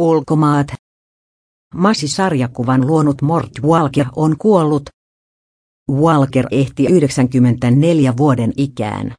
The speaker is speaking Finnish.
Ulkomaat. Masi-sarjakuvan luonut Mort Walker on kuollut. Walker ehti 94 vuoden ikään.